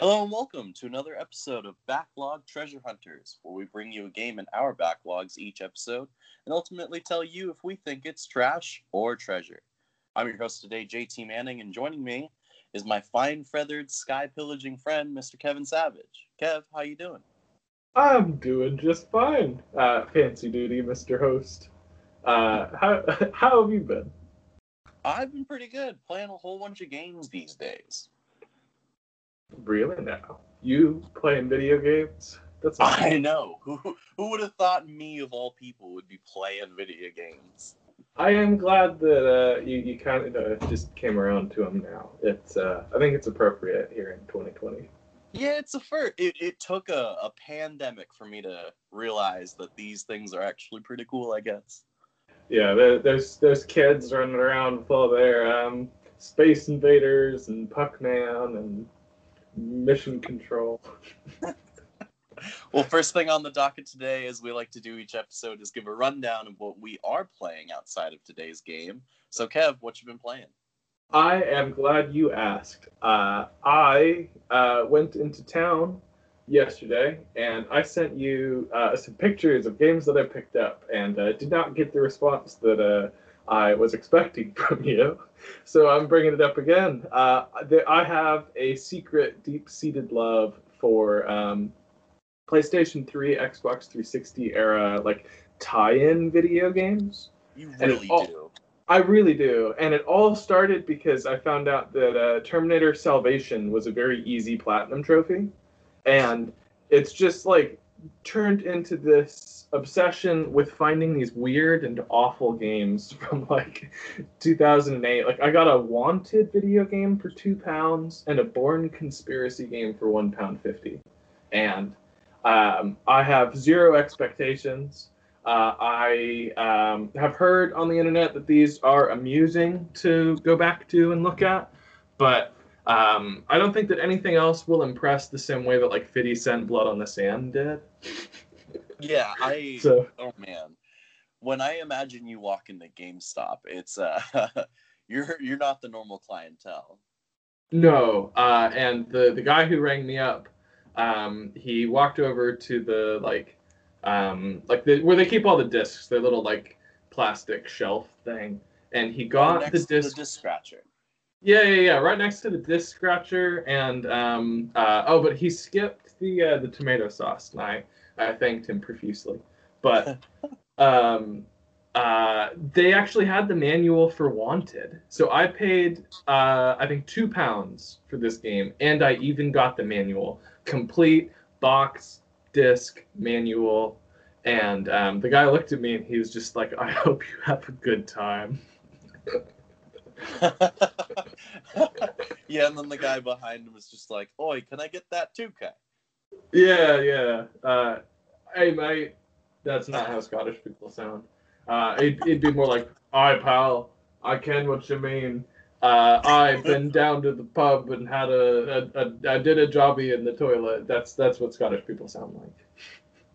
Hello and welcome to another episode of Backlog Treasure Hunters, where we bring you a game in our backlogs each episode and ultimately tell you if we think it's trash or treasure. I'm your host today, JT Manning, and joining me is my fine feathered sky pillaging friend, Mr. Kevin Savage. Kev, how you doing? I'm doing just fine. Uh, fancy duty, Mr. Host. Uh, how how have you been? I've been pretty good, playing a whole bunch of games these days. Really now? You playing video games? That's I know. Who who would have thought me of all people would be playing video games? I am glad that uh, you you kind of uh, just came around to them now. It's uh, I think it's appropriate here in 2020. Yeah, it's a first. It, it took a, a pandemic for me to realize that these things are actually pretty cool. I guess. Yeah, there, there's there's kids running around full of their um, Space Invaders and Puckman and Mission Control. well, first thing on the docket today, as we like to do each episode, is give a rundown of what we are playing outside of today's game. So, Kev, what you been playing? I am glad you asked. Uh, I uh, went into town yesterday and I sent you uh, some pictures of games that I picked up and uh, did not get the response that uh, I was expecting from you. So I'm bringing it up again. Uh, I have a secret, deep seated love for um, PlayStation 3, Xbox 360 era, like tie in video games. You really all, do. I really do. And it all started because I found out that uh, Terminator Salvation was a very easy platinum trophy. And it's just like turned into this obsession with finding these weird and awful games from like 2008. Like I got a Wanted video game for two pounds and a Bourne Conspiracy game for one pound fifty, and um, I have zero expectations. Uh, I um, have heard on the internet that these are amusing to go back to and look at, but um, I don't think that anything else will impress the same way that like 50 Cent Blood on the Sand did. yeah, I. So, oh man, when I imagine you walk into GameStop, it's uh, you're you're not the normal clientele. No, uh, and the the guy who rang me up, um, he walked over to the like um, like the, where they keep all the discs, their little like plastic shelf thing, and he got oh, the disc. The disc scratcher. Yeah, yeah, yeah, right next to the disc scratcher, and um, uh, oh, but he skipped the uh, the tomato sauce, and I I thanked him profusely, but um, uh, they actually had the manual for Wanted, so I paid uh, I think two pounds for this game, and I even got the manual, complete box disc manual, and um, the guy looked at me and he was just like, "I hope you have a good time." yeah, and then the guy behind him was just like, "Oi, can I get that too, Kai?" Yeah, yeah. Uh, hey, mate, that's not how Scottish people sound. Uh, it, it'd be more like, "Aye, pal, I can what you mean." Uh, I've been down to the pub and had a, a, a I did a jobby in the toilet. That's that's what Scottish people sound like.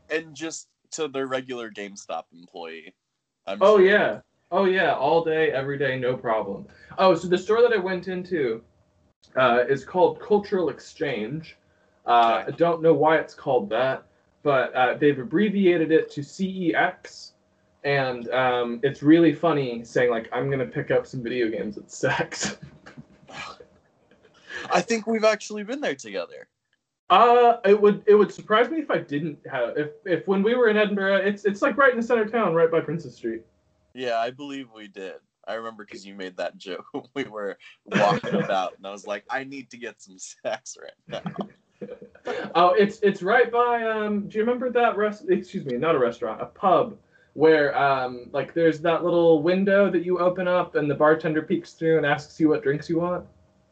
And just to their regular GameStop employee. I'm oh sure. yeah, oh yeah, all day, every day, no problem. Oh, so the store that I went into uh, is called Cultural Exchange. Uh. I don't know why it's called that, but uh, they've abbreviated it to CEX and um, it's really funny saying like I'm gonna pick up some video games at sex. I think we've actually been there together. Uh, it would it would surprise me if I didn't have if if when we were in Edinburgh, it's it's like right in the center of town, right by Princess Street. Yeah, I believe we did. I remember because you made that joke. When we were walking about, and I was like, I need to get some sex right now. oh, it's it's right by um. Do you remember that rest? Excuse me, not a restaurant, a pub where um, like there's that little window that you open up and the bartender peeks through and asks you what drinks you want.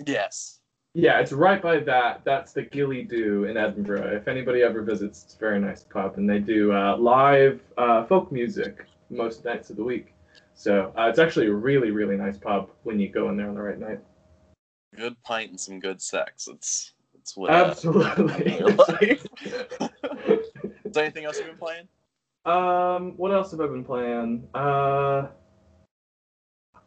Yes. Yeah, it's right by that. That's the Gilly Dhu in Edinburgh. If anybody ever visits, it's a very nice pub, and they do uh, live uh, folk music most nights of the week. So uh, it's actually a really, really nice pub when you go in there on the right night. Good pint and some good sex. It's it's what absolutely. Is there anything else you've been playing? Um, what else have I been playing? Uh,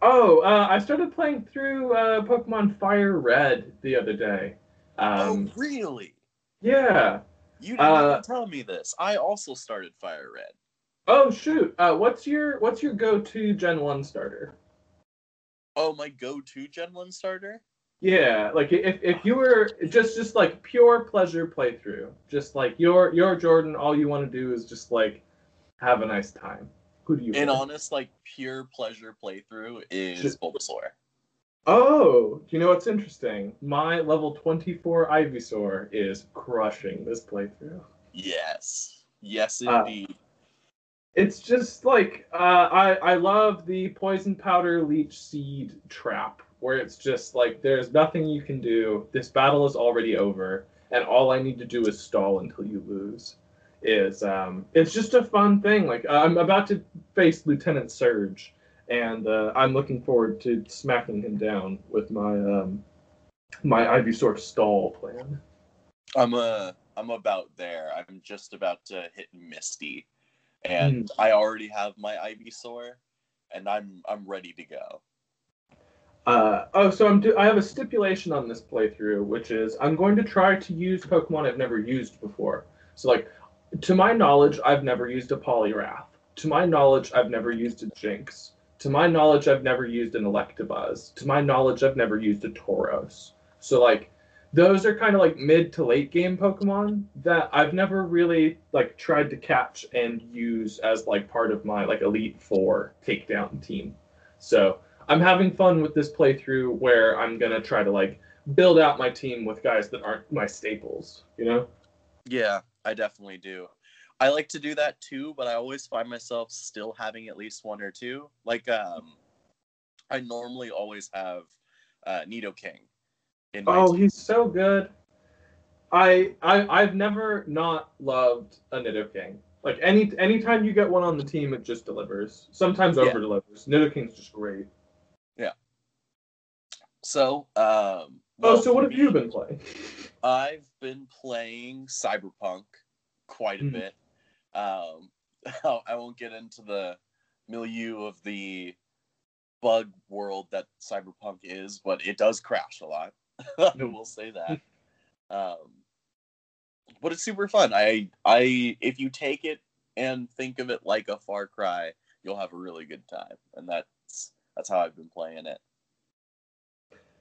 oh, uh, I started playing through uh, Pokemon Fire Red the other day. Um, oh, really? yeah. You didn't Uh, tell me this. I also started Fire Red. Oh shoot. Uh, what's your what's your go-to Gen One starter? Oh, my go-to Gen One starter. Yeah, like if, if you were just just like pure pleasure playthrough, just like your your Jordan, all you want to do is just like have a nice time. Who do you? In play? honest, like pure pleasure playthrough is Just- Bulbasaur. Oh, do you know what's interesting? My level 24 Ivysaur is crushing this playthrough. Yes, yes, Uh, indeed. It's just like uh, I I love the poison powder leech seed trap, where it's just like there's nothing you can do. This battle is already over, and all I need to do is stall until you lose. Is um, it's just a fun thing. Like I'm about to face Lieutenant Surge, and uh, I'm looking forward to smacking him down with my um, my Ivysaur stall plan. I'm uh I'm about there. I'm just about to hit Misty, Hmm. and I already have my Ivysaur, and I'm I'm ready to go. Uh, oh, so I'm do- I have a stipulation on this playthrough, which is I'm going to try to use Pokemon I've never used before. So, like, to my knowledge, I've never used a Poliwrath. To my knowledge, I've never used a Jynx. To my knowledge, I've never used an Electabuzz. To my knowledge, I've never used a Tauros. So, like, those are kind of like mid to late game Pokemon that I've never really like tried to catch and use as like part of my like Elite Four takedown team. So I'm having fun with this playthrough where I'm gonna try to like build out my team with guys that aren't my staples, you know? Yeah, I definitely do. I like to do that too, but I always find myself still having at least one or two. Like, um, I normally always have uh, Nidoking in my Oh, team. he's so good. I I I've never not loved a Nidoking. Like any anytime you get one on the team, it just delivers. Sometimes Yeah. over delivers. Nidoking's just great. Yeah. So, um, Oh, so what have you been playing? I've been playing Cyberpunk quite a Mhm. bit. Um, I won't get into the milieu of the bug world that Cyberpunk is, but it does crash a lot. I will say that. Um, but it's super fun. I, I, if you take it and think of it like a Far Cry, you'll have a really good time, and that's that's how I've been playing it.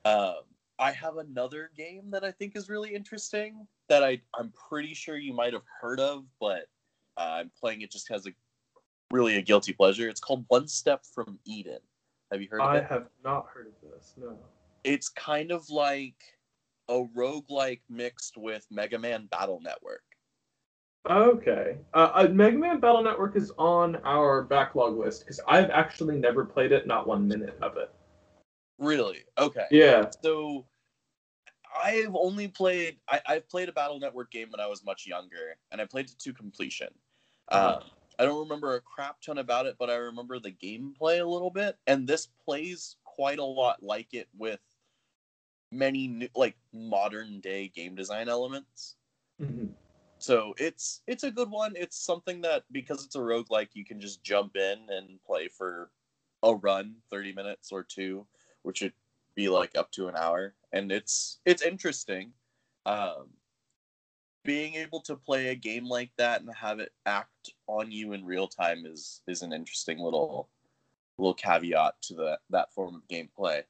Um, I have another game that I think is really interesting that I I'm pretty sure you might have heard of, but uh, I'm playing it just as a really a guilty pleasure. It's called One Step from Eden. Have you heard of it? I have not heard of this. No. It's kind of like a roguelike mixed with Mega Man Battle Network. Okay. Uh, uh, Mega Man Battle Network is on our backlog list because I've actually never played it, not one minute of it. Really? Okay. Yeah. So I've only played I, I've played a Battle Network game when I was much younger, and I played it to completion. Uh-huh. Um, I don't remember a crap ton about it, but I remember the gameplay a little bit, and this plays quite a lot like it with many new, like modern day game design elements. Mhm. So it's it's a good one. It's something that because it's a roguelike, you can just jump in and play for a run, 30 minutes or two, which would be like up to an hour. And it's it's interesting. Um being able to play a game like that and have it act on you in real time is is an interesting little little caveat to the that form of gameplay.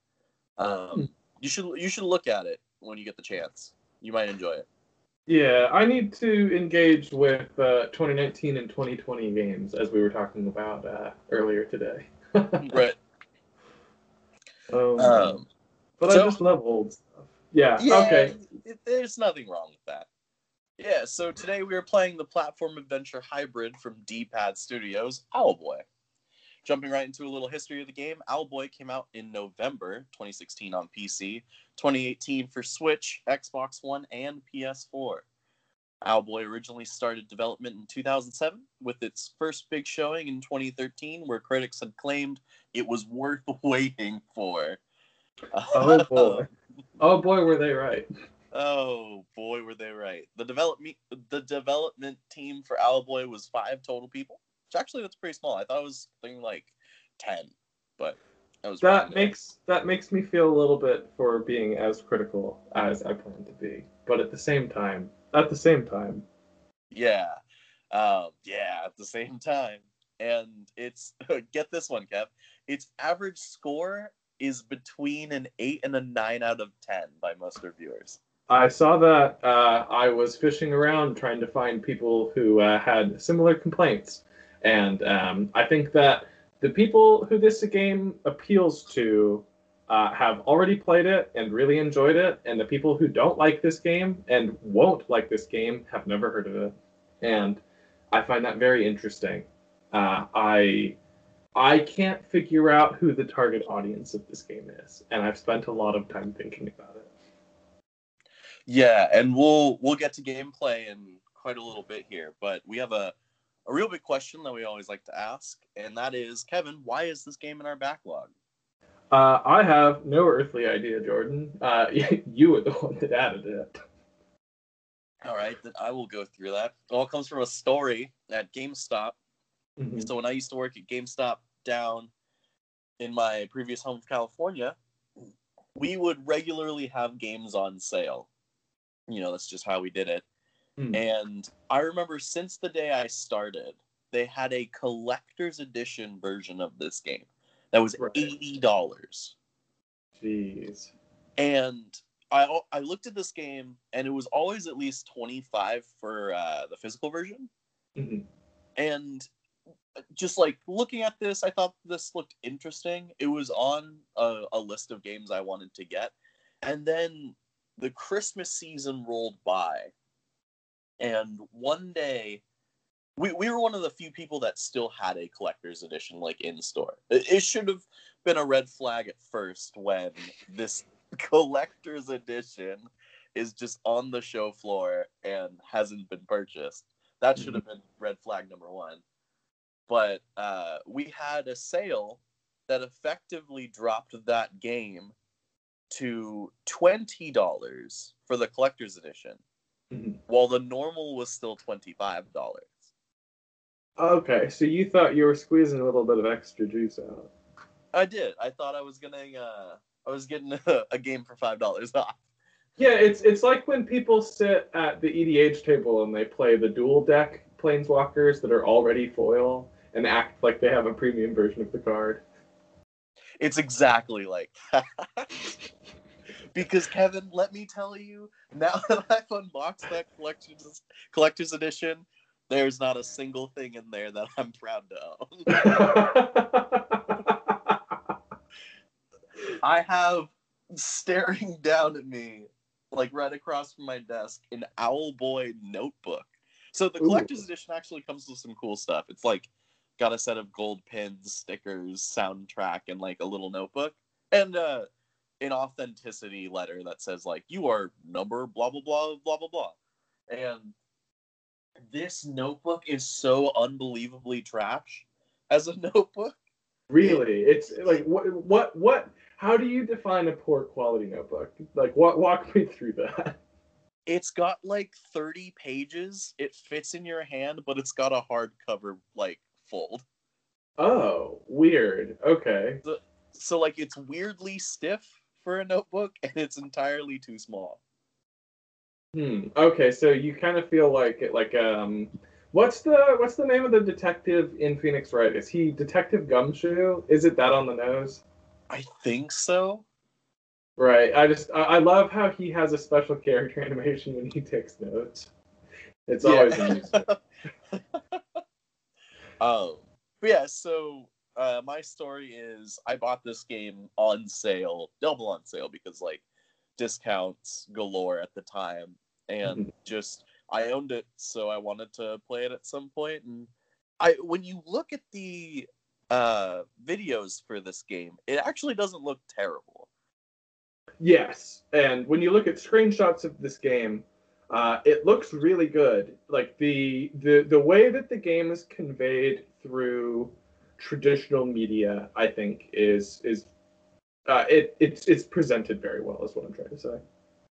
Um you should you should look at it when you get the chance. You might enjoy it. Yeah, I need to engage with uh, 2019 and 2020 games as we were talking about uh, earlier today. Right. Um, Um, but so- I just love old stuff. Yeah. Yeah, Okay. it- there's nothing wrong with that. Yeah, so today we are playing the platform adventure hybrid from D-Pad Studios, Owlboy. Jumping right into a little history of the game, Owlboy came out in November 2016 on PC, 2018 for Switch, Xbox One, and PS4. Owlboy originally started development in 2007, with its first big showing in 2013, where critics had claimed it was worth waiting for. Oh boy. Oh boy, were they right. Oh boy, were they right. The development the development team for Owlboy was five total people. Which actually that's pretty small. I thought it was something like ten, but That was that makes that makes me feel a little bit for being as critical as I plan to be. But at the same time, at the same time, Yeah. Um, yeah, at the same time. And it's get this one, Kev. Its average score is between an eight and a nine out of ten by most reviewers. I saw that. Uh, I was fishing around trying to find people who uh, had similar complaints, and um, I think that the people who this game appeals to uh, have already played it and really enjoyed it, and the people who don't like this game and won't like this game have never heard of it, and I find that very interesting. Uh, I I can't figure out who the target audience of this game is, and I've spent a lot of time thinking about it. Yeah, and we'll we'll get to gameplay in quite a little bit here, but we have a a real big question that we always like to ask, and that is, Kevin, why is this game in our backlog? Uh, I have no earthly idea, Jordan. Uh, you were the one that added it. All right, then I will go through that. It all comes from a story at GameStop. Mhm. So when I used to work at GameStop down in my previous home of California, we would regularly have games on sale. You know, that's just how we did it. Hmm. And I remember since the day I started, they had a collector's edition version of this game that was Right. eighty dollars. Jeez. And I I looked at this game, and it was always at least twenty five for uh, the physical version. Mhm. and just like looking at this i thought this looked interesting it was on a, a list of games i wanted to get and then the christmas season rolled by and one day we, we were one of the few people that still had a collector's edition like in store. It, it should have been a red flag at first when this collector's edition is just on the show floor and hasn't been purchased. That should have been red flag number one. But uh, we had a sale that effectively dropped that game to twenty dollars for the collector's edition, Mhm. while the normal was still twenty five dollars. Okay, so you thought you were squeezing a little bit of extra juice out. I did. I thought I was getting uh, I was getting a, a game for five dollars off. Yeah, it's it's like when people sit at the EDH table and they play the dual deck planeswalkers that are already foil and act like they have a premium version of the card. It's exactly like that. because Kevin, let me tell you, now that I've unboxed that collector's collector's edition, there's not a single thing in there that I'm proud to own. I have staring down at me, like right across from my desk, an Owlboy notebook. So the Ooh. collector's edition actually comes with some cool stuff. It's like got a set of gold pins, stickers, soundtrack, and like a little notebook, and uh, an authenticity letter that says like you are number blah blah blah blah blah blah. And this notebook is so unbelievably trash as a notebook. really, it's like what what what? How do you define a poor quality notebook? Like, what walk me through that? It's got like 30 pages. It fits in your hand, but it's got a hardcover like fold. Oh, weird. Okay. So like it's weirdly stiff for a notebook and it's entirely too small. Hmm. Okay, so you kind of feel like it, like um, what's the what's the name of the detective in Phoenix Wright? Is he Detective Gumshoe? Is it that on the nose? I think so. Right. I just I, I love how he has a special character animation when he takes notes. It's always amusing. Um, yeah, so uh, my story is I bought this game on sale, double on sale because like discounts galore at the time, and just I owned it, so I wanted to play it at some point. And I, when you look at the uh, videos for this game, it actually doesn't look terrible. Yes, and when you look at screenshots of this game, uh, it looks really good. Like the the the way that the game is conveyed through traditional media, I think is is uh, it it's it's presented very well. Is what I'm trying to say.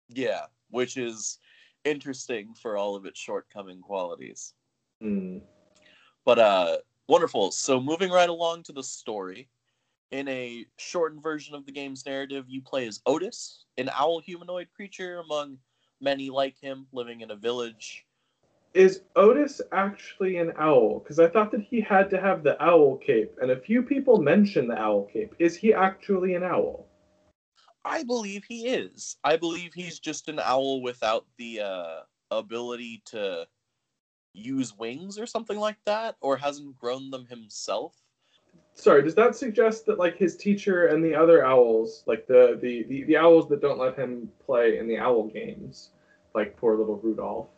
Yeah, which is interesting for all of its shortcoming qualities. Hmm. But uh wonderful. So moving right along to the story, In a shortened version of the game's narrative, you play as Otis, an owl humanoid creature among many like him living in a village. Is Otis actually an owl? Because I thought that he had to have the owl cape, and a few people mention the owl cape. Is he actually an owl? I believe he is. I believe he's just an owl without the uh, ability to use wings or something like that, or hasn't grown them himself. Sorry, does that suggest that like his teacher and the other owls, like the the the, the owls that don't let him play in the owl games, like poor little Rudolph,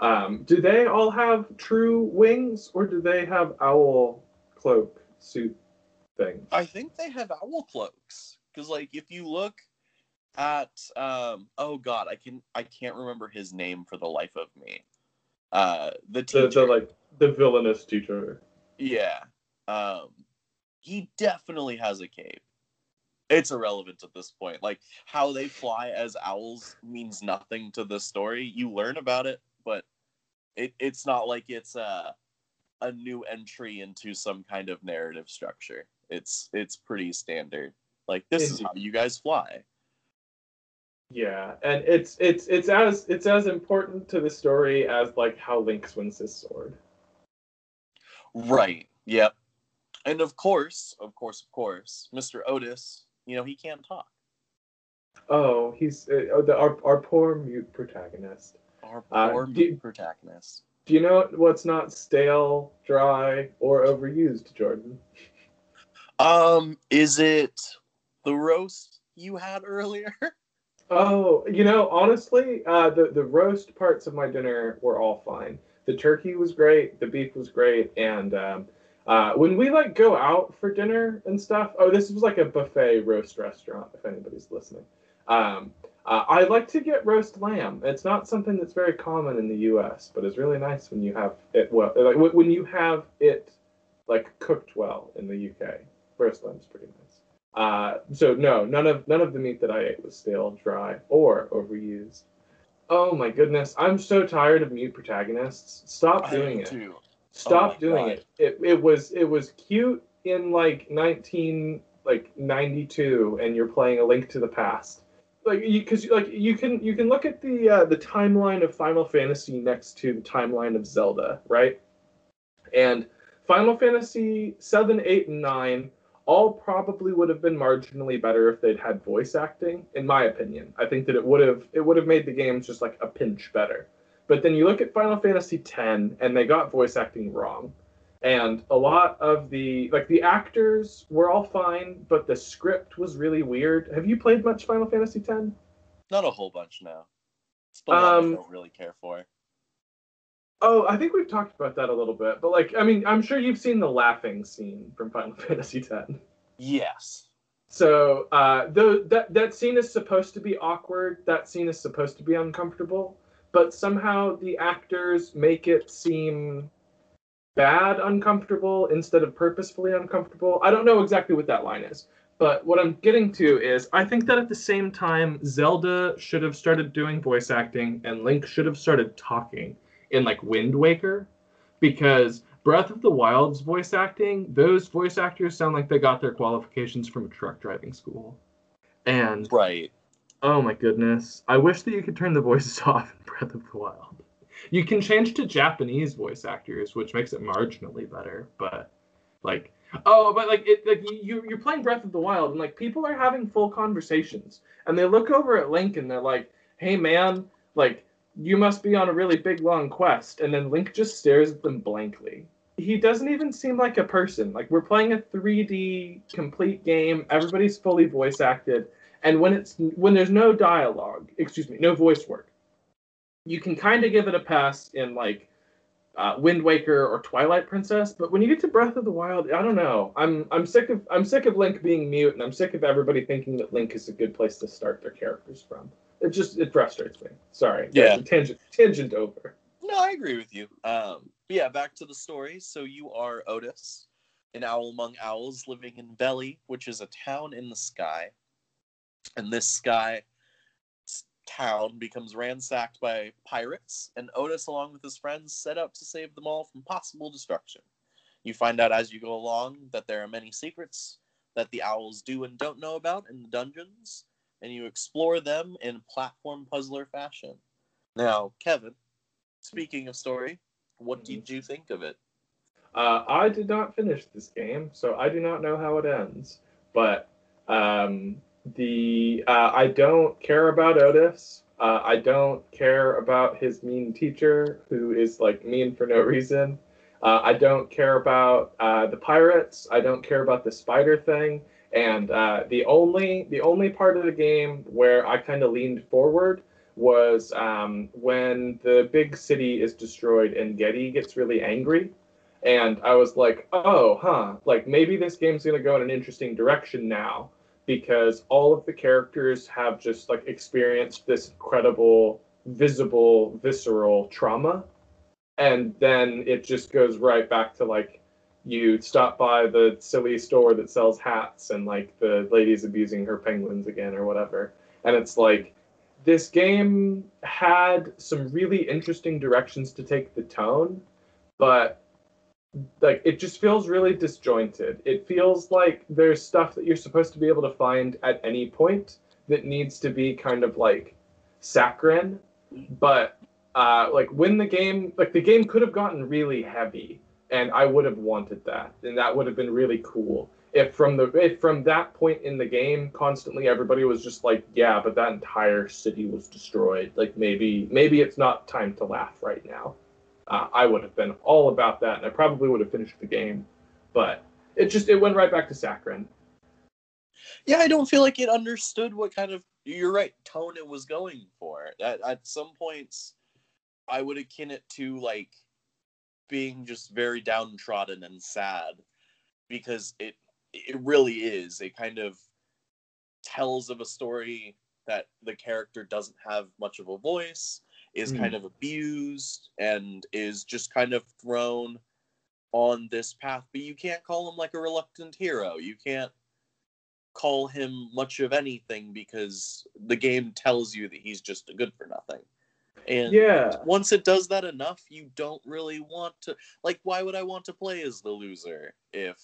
um, do they all have true wings, or do they have owl cloak suit things? I think they have owl cloaks because, like, if you look at, um, oh god, I can I can't remember his name for the life of me. Uh, the teacher, The, the like the villainous teacher. yeah, um, he definitely has a cape. It's irrelevant at this point. Like how they fly as owls means nothing to the story. You learn about it, but it, it's not like it's a a new entry into some kind of narrative structure. It's it's pretty standard. Like this is how you guys fly. Yeah, and it's it's it's as it's as important to the story as like how Link swings his sword. Right. Yep. And of course, of course, of course, Mr. Otis, you know, he can't talk. Oh, he's uh, the, our our poor mute protagonist. Our Uh, poor do- protagonist. Do you know what's not stale, dry, or overused, Jordan? Um, is it the roast you had earlier? Oh, you know, honestly, uh, the the roast parts of my dinner were all fine. The turkey was great, the beef was great, and um, uh, when we like go out for dinner and stuff. Oh, this was like a buffet roast restaurant. If anybody's listening, um, uh, I like to get roast lamb. It's not something that's very common in the U.S., but it's really nice when you have it well. Like when- you have it like cooked well in the U.K. Roast lamb's pretty nice. Uh, so no, none of none of the meat that I ate was stale, dry, or overused. Oh my goodness, I'm so tired of mute protagonists. Stop doing it. too. Stop Oh doing God. it. It it was it was cute in like 19 like 92 and you're playing a link to the past. Like cuz like you can you can look at the uh, the timeline of Final Fantasy next to the timeline of Zelda, right? And Final Fantasy 7, 8 and 9 all probably would have been marginally better if they'd had voice acting in my opinion. I think that it would have it would have made the games just like a pinch better. But then you look at Final Fantasy X, and they got voice acting wrong. And a lot of the like the actors were all fine, but the script was really weird. Have you played much Final Fantasy X? Not a whole bunch now. It's the one Um, I don't really care for. Oh, I think we've talked about that a little bit. But like, I mean, I'm sure you've seen the laughing scene from Final Fantasy X. Yes. So uh, though that that scene is supposed to be awkward, that scene is supposed to be uncomfortable, but somehow the actors make it seem bad uncomfortable instead of purposefully uncomfortable. I don't know exactly what that line is, but what I'm getting to is I think that at the same time Zelda should have started doing voice acting and Link should have started talking in like Wind Waker because Breath of the Wild's voice acting, those voice actors sound like they got their qualifications from a truck driving school. And Right. oh my goodness, I wish that you could turn the voices off in Breath of the Wild. You can change to Japanese voice actors, which makes it marginally better, but like oh, but like it like you you're playing Breath of the Wild and like people are having full conversations and they look over at Link and they're like, "Hey man, like you must be on a really big long quest." And then Link just stares at them blankly. He doesn't even seem like a person. Like we're playing a 3D complete game, everybody's fully voice acted, and when it's when there's no dialogue, excuse me, no voice work, you can kind of give it a pass in like uh, Wind Waker or Twilight Princess, but when you get to Breath of the Wild, I don't know. I'm I'm sick of I'm sick of Link being mute, and I'm sick of everybody thinking that Link is a good place to start their characters from. It just it frustrates me. Sorry. Yeah. Tangent tangent over. No, I agree with you. Um, yeah, back to the story. So you are Otis, an owl among owls living in Vellie, which is a town in the sky. And this sky town becomes ransacked by pirates, and Otis, along with his friends, set out to save them all from possible destruction. You find out as you go along that there are many secrets that the owls do and don't know about in the dungeons, and you explore them in platform puzzler fashion. Now, Kevin, speaking of story, what did you think of it? Uh, I did not finish this game, so I do not know how it ends. But um, the uh, I don't care about Otis. Uh, I don't care about his mean teacher, who is like mean for no reason. Uh, I don't care about uh, the pirates. I don't care about the spider thing. And uh, the only the only part of the game where I kind of leaned forward was um, when the big city is destroyed and Geddy gets really angry and I was like, oh, huh, like maybe this game's gonna go in an interesting direction now because all of the characters have just like experienced this incredible, visible, visceral trauma, and then it just goes right back to like you stop by the silly store that sells hats and like the lady's abusing her penguins again or whatever, and it's like this game had some really interesting directions to take the tone, but like it just feels really disjointed. It feels like there's stuff that you're supposed to be able to find at any point that needs to be kind of like saccharine, but uh, like when the game like the game could have gotten really heavy, and I would have wanted that, and that would have been really cool. If from the if from that point in the game, constantly everybody was just like, yeah, but that entire city was destroyed. Like maybe maybe it's not time to laugh right now uh, I would have been all about that, and I probably would have finished the game. But it just it went right back to saccharine. Yeah, I don't feel like it understood what kind of you're right tone it was going for. At, at some points, I would akin it to like being just very downtrodden and sad because it it really is. It kind of tells of a story that the character doesn't have much of a voice, is Mm. kind of abused, and is just kind of thrown on this path. But you can't call him like a reluctant hero. You can't call him much of anything because the game tells you that he's just a good for nothing. And Yeah, once it does that enough, you don't really want to like why would I want to play as the loser if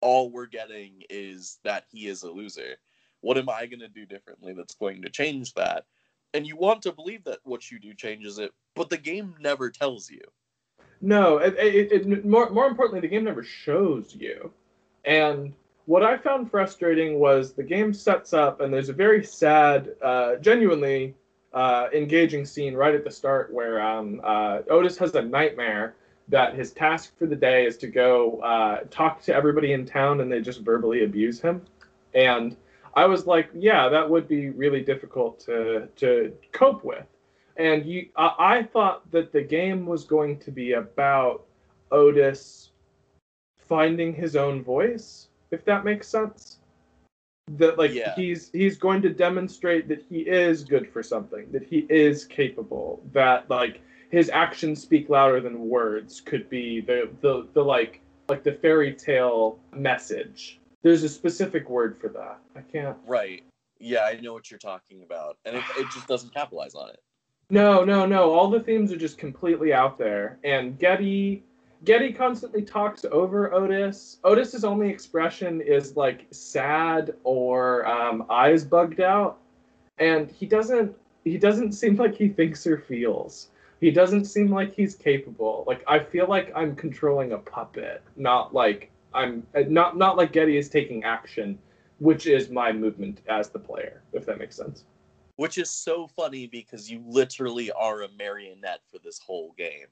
all we're getting is that he is a loser? What am I going to do differently that's going to change that? And you want to believe that what you do changes it, but the game never tells you. no. It, it, it, more more importantly, the game never shows you. And what I found frustrating was the game sets up, and there's a very sad, uh, genuinely uh, engaging scene right at the start where um, uh, Otis has a nightmare that his task for the day is to go uh, talk to everybody in town, and they just verbally abuse him. And I was like, yeah, that would be really difficult to to cope with. And you, I, I thought that the game was going to be about Otis finding his own voice, if that makes sense. That like Yeah. he's he's going to demonstrate that he is good for something, that he is capable, that like his actions speak louder than words could be the the, the like like the fairy tale message. There's a specific word for that. I can't Right. Yeah, I know what you're talking about. And it, it just doesn't capitalize on it. No, no, no. All the themes are just completely out there. And Geddy Geddy constantly talks over Otis. Otis's only expression is like sad or um, eyes bugged out. And he doesn't he doesn't seem like he thinks or feels. He doesn't seem like he's capable. Like I feel like I'm controlling a puppet, not like I'm not not like Geddy is taking action, which is my movement as the player, if that makes sense. Which is so funny because you literally are a marionette for this whole game.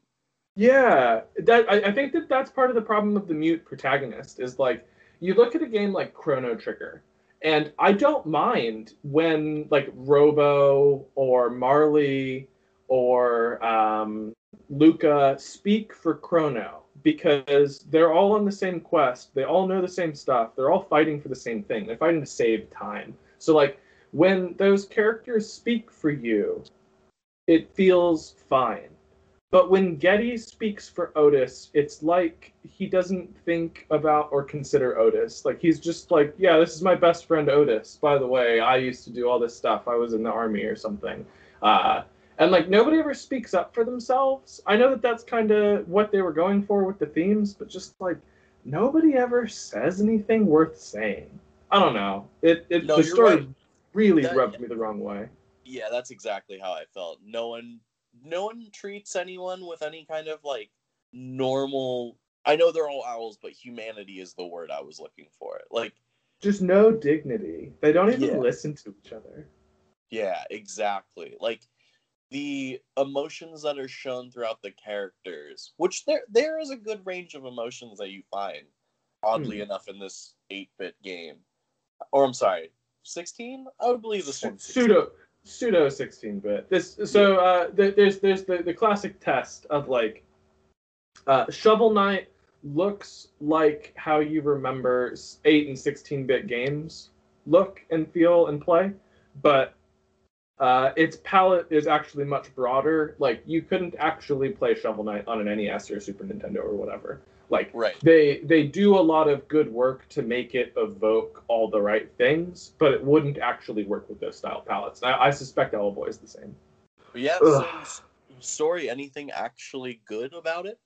Yeah, that I, I think that that's part of the problem of the mute protagonist is like you look at a game like Chrono Trigger, and I don't mind when like Robo or Marle or um, Lucca speak for Chrono because they're all on the same quest. They all know the same stuff. They're all fighting for the same thing. They're fighting to save time. So like when those characters speak for you, it feels fine. But when Geddy speaks for Otis, it's like he doesn't think about or consider Otis. Like he's just like, yeah, this is my best friend Otis. By the way, I used to do all this stuff. I was in the army or something. Uh, and like nobody ever speaks up for themselves. I know that that's kind of what they were going for with the themes, but just like nobody ever says anything worth saying. I don't know. It it No, the story right. really That- rubbed me the wrong way. Yeah, that's exactly how I felt. No one no one treats anyone with any kind of like normal I know they're all owls, but humanity is the word I was looking for. Like, Just no dignity. They don't even Yeah. listen to each other. yeah, exactly. Like the emotions that are shown throughout the characters, which there there is a good range of emotions that you find, oddly Hmm. enough, in this eight bit game. Or I'm sorry, sixteen? I would believe this 16. pseudo pseudo 16 bit. This so uh th- there's there's the, the classic test of like uh Shovel Knight looks like how you remember 8 and 16 bit games look and feel and play, but uh, its palette is actually much broader. Like you couldn't actually play Shovel Knight on an NES or Super Nintendo or whatever. Like Right. they they do a lot of good work to make it evoke all the right things, but it wouldn't actually work with those style palettes. I, I suspect Owlboy is the same. Yeah, so story, anything actually good about it?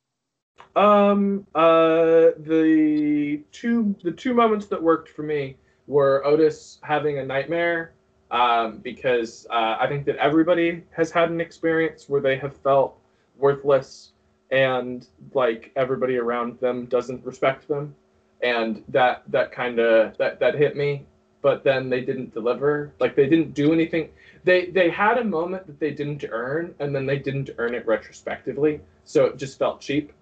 Um, uh, the two the two moments that worked for me were Otis having a nightmare, um, because uh, I think that everybody has had an experience where they have felt worthless and like everybody around them doesn't respect them, and that that kind of that that hit me. But then they didn't deliver. Like they didn't do anything. They they had a moment that they didn't earn, and then they didn't earn it retrospectively. So it just felt cheap.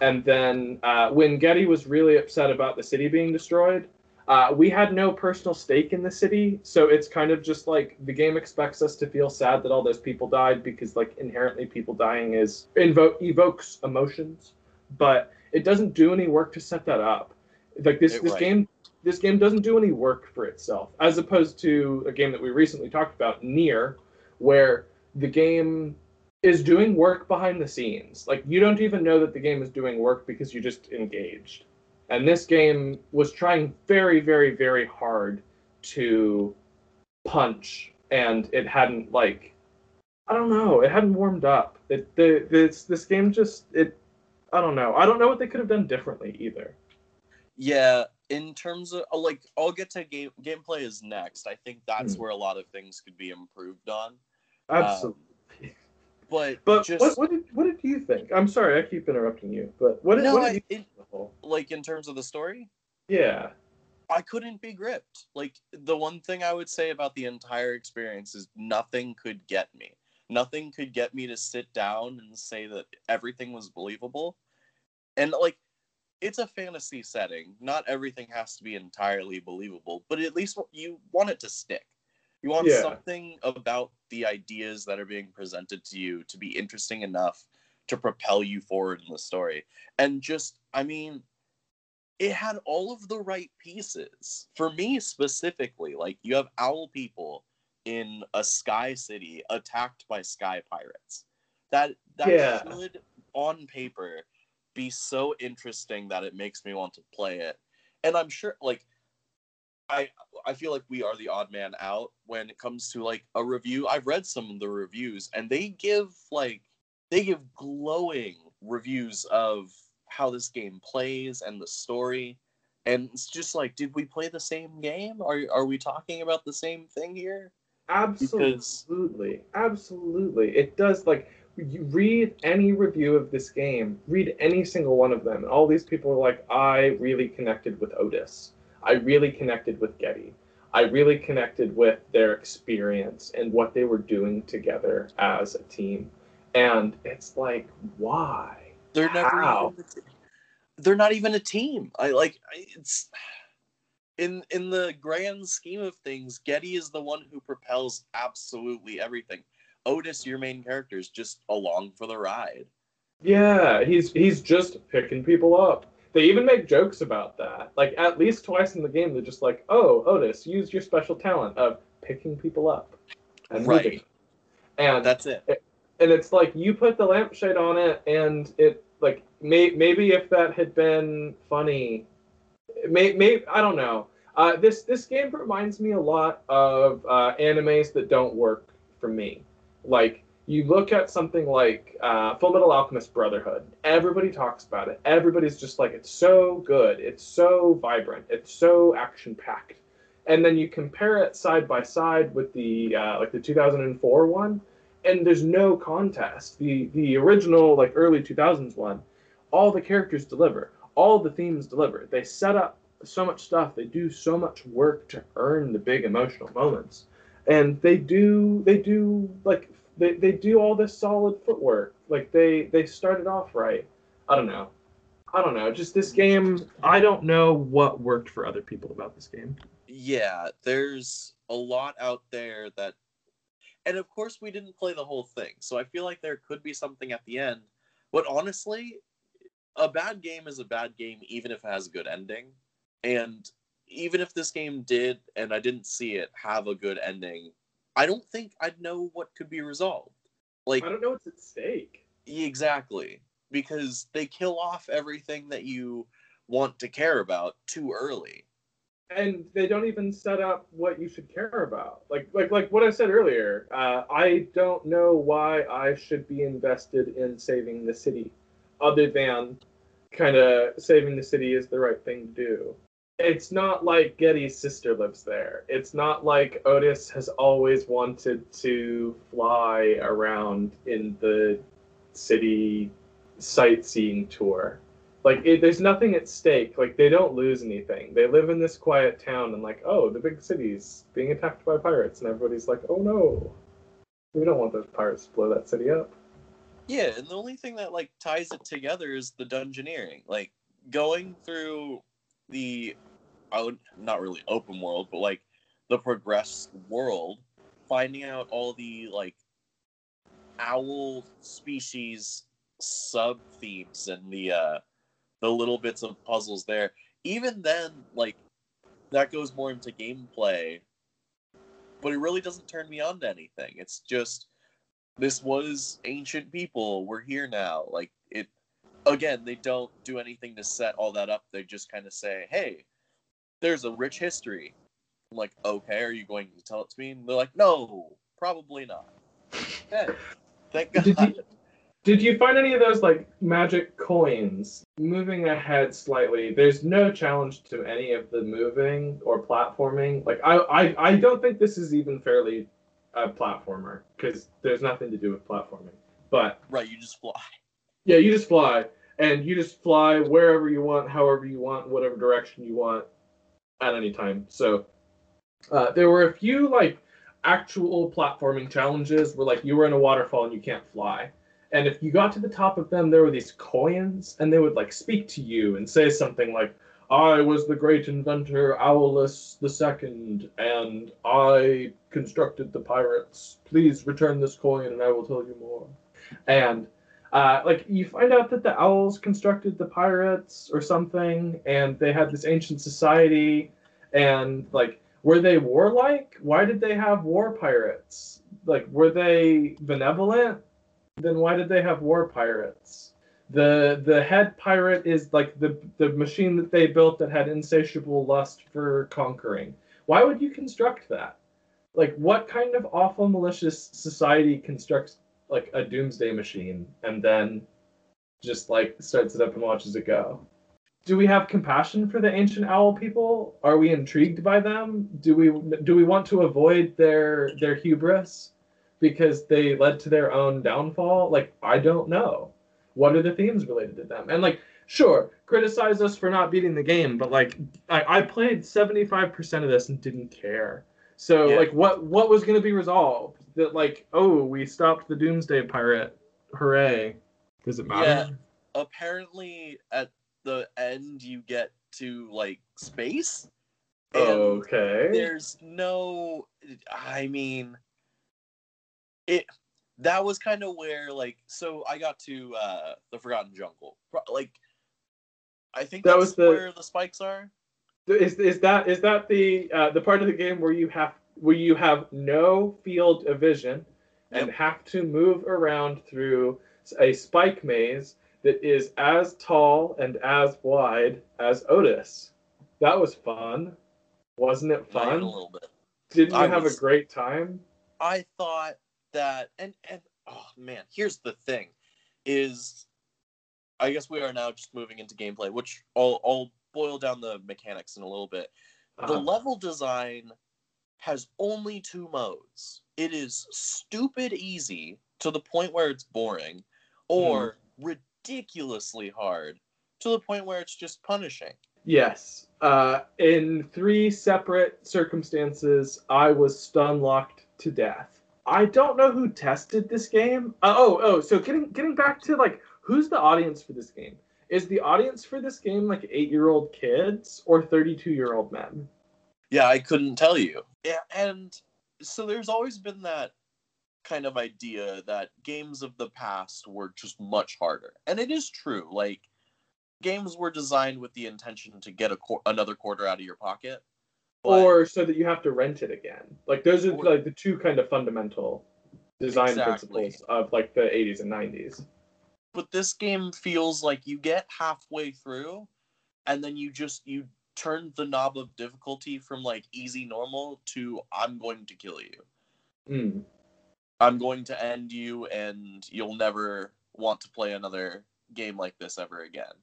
And then uh, when Geddy was really upset about the city being destroyed, uh, we had no personal stake in the city, so it's kind of just like the game expects us to feel sad that all those people died because like inherently people dying is invo- evokes emotions, but it doesn't do any work to set that up. Like this It- this right. game this game doesn't do any work for itself, as opposed to a game that we recently talked about, Nier, where the game is doing work behind the scenes. Like you don't even know that the game is doing work because you just engaged. And this game was trying very, very, very hard to punch, and it hadn't like I don't know, it hadn't warmed up. It the this this game just it I don't know. I don't know what they could have done differently either. Yeah, in terms of uh, like, I'll get to game gameplay is next. I think that's Hmm. where a lot of things could be improved on. Absolutely. But but just what, what did what did you think? I'm sorry, I keep interrupting you. But what did, no, what did I, you it, think of the whole? like in terms of the story, Yeah. I couldn't be gripped. Like the one thing I would say about the entire experience is nothing could get me. Nothing could get me to sit down and say that everything was believable. And like it's a fantasy setting. Not everything has to be entirely believable, but at least you want it to stick. You want Yeah. something about the ideas that are being presented to you to be interesting enough to propel you forward in the story. And just, I mean, it had all of the right pieces. For me specifically, like you have owl people in a sky city attacked by sky pirates. That that Yeah. should on paper be so interesting that it makes me want to play it. And I'm sure like I I feel like we are the odd man out when it comes to like a review. I've read some of the reviews and they give like they give glowing reviews of how this game plays and the story. And it's just like, did we play the same game? Are are we talking about the same thing here? Absolutely. Absolutely. It does like you read any review of this game, read any single one of them, and all these people are like, I really connected with Otis. I really connected with Geddy. I really connected with their experience and what they were doing together as a team. And it's like, why? They're never even they're not even a team. I like I- it's in in the grand scheme of things, Geddy is the one who propels absolutely everything. Otis, your main character, is just along for the ride. Yeah, he's he's just picking people up. They even make jokes about that. Like at least twice in the game, they're just like, "Oh, Otis, use your special talent of picking people up." And Right. And That's it. And it's like you put the lampshade on it, and it like may, maybe if that had been funny, may, may I don't know. Uh, this this game reminds me a lot of uh, animes that don't work for me. Like you look at something like uh, Fullmetal Alchemist Brotherhood. Everybody talks about it. Everybody's just like, it's so good. It's so vibrant. It's so action packed. And then you compare it side by side with the uh, like the 2004 one, and there's no contest. The the original like early 2000s one, all the characters deliver. All the themes deliver. They set up so much stuff. They do so much work to earn the big emotional moments, and they do they do like they, they do all this solid footwork. Like they they started off right. I don't know. I don't know. Just this game. I don't know what worked for other people about this game. Yeah, there's a lot out there that, and of course we didn't play the whole thing, so I feel like there could be something at the end. But honestly, a bad game is a bad game, even if it has a good ending. And even if this game did, and I didn't see it, have a good ending, I don't think I'd know what could be resolved. Like I don't know what's at stake. Exactly. Because they kill off everything that you want to care about too early. And they don't even set up what you should care about. Like like like what I said earlier, uh, I don't know why I should be invested in saving the city, other than kind of saving the city is the right thing to do it's not like Geddy's sister lives there. It's not like Otis has always wanted to fly around in the city sightseeing tour. Like, it, there's nothing at stake. Like, they don't lose anything. They live in this quiet town, and, like, oh, the big city's being attacked by pirates, and everybody's like, oh no, we don't want those pirates to blow that city up. Yeah, and the only thing that, like, ties it together is the dungeoneering. Like, going through the I not really open world, but like the progressed world, finding out all the like owl species sub themes and the uh the little bits of puzzles there. Even then, like that goes more into gameplay, but it really doesn't turn me on to anything. It's just this was ancient people. We're here now. Like it again, they don't do anything to set all that up. They just kind of say, "Hey, there's a rich history. I'm like, okay, are you going to tell it to me? And they're like, no, probably not. Okay. Thank God. Did you, find any of those like magic coins? Moving ahead slightly, there's no challenge to any of the moving or platforming. Like I, I, I don't think this is even fairly a platformer because there's nothing to do with platforming. But right, you just fly. Yeah, you just fly, and you just fly wherever you want, however you want, whatever direction you want at any time. So uh, there were a few like actual platforming challenges where like you were in a waterfall and you can't fly. And if you got to the top of them, there were these coins, and they would like speak to you and say something like, "I was the great inventor the Second, and I constructed the pirates. Please return this coin, and I will tell you more." And uh, like you find out that the owls constructed the pirates or something, and they had this ancient society, and like were they warlike? Why did they have war pirates? Like were they benevolent? Then why did they have war pirates? The the head pirate is like the the machine that they built that had insatiable lust for conquering. Why would you construct that? Like what kind of awful malicious society constructs like a doomsday machine and then just like starts it up and watches it go. Do we have compassion for the ancient owl people? Are we intrigued by them? Do we do we want to avoid their their hubris because they led to their own downfall? Like I don't know. What are the themes related to them? And like sure, criticize us for not beating the game, but like I, I played 75% of this and didn't care. So yeah. like what what was going to be resolved? That like oh we stopped the Doomsday Pirate, hooray! Does it matter? Yeah. Apparently, at the end, you get to like space. okay. There's no. I mean, it. That was kind of where like so I got to uh the Forgotten Jungle. Like, I think that was the, where the spikes are. Is is that is that the uh, the part of the game where you have where you have no field of vision and yep. have to move around through a spike maze that is as tall and as wide as Otis. That was fun, wasn't it? Fun. a little bit. Didn't you I have was, a great time? I thought that, and and oh man, here's the thing, is I guess we are now just moving into gameplay, which I'll, I'll boil down the mechanics in a little bit. The Uh-huh. level design has only two modes. It is stupid easy to the point where it's boring, or ridiculously hard to the point where it's just punishing. Yes. Uh, in three separate circumstances, I was stun locked to death. I don't know who tested this game. Uh, oh, oh. So getting getting back to like, who's the audience for this game? Is the audience for this game like eight year old kids or thirty two year old men? Yeah, I couldn't tell you. Yeah, and so there's always been that kind of idea that games of the past were just much harder. And it is true. Like games were designed with the intention to get a qu- another quarter out of your pocket. But, or so that you have to rent it again. Like those are Or- like the two kind of fundamental design Exactly. principles of like the 80s and 90s. but this game feels like you get halfway through and then you just you turn the knob of difficulty from like easy normal to I'm going to kill you. Mm. I'm going to end you and you'll never want to play another game like this ever again.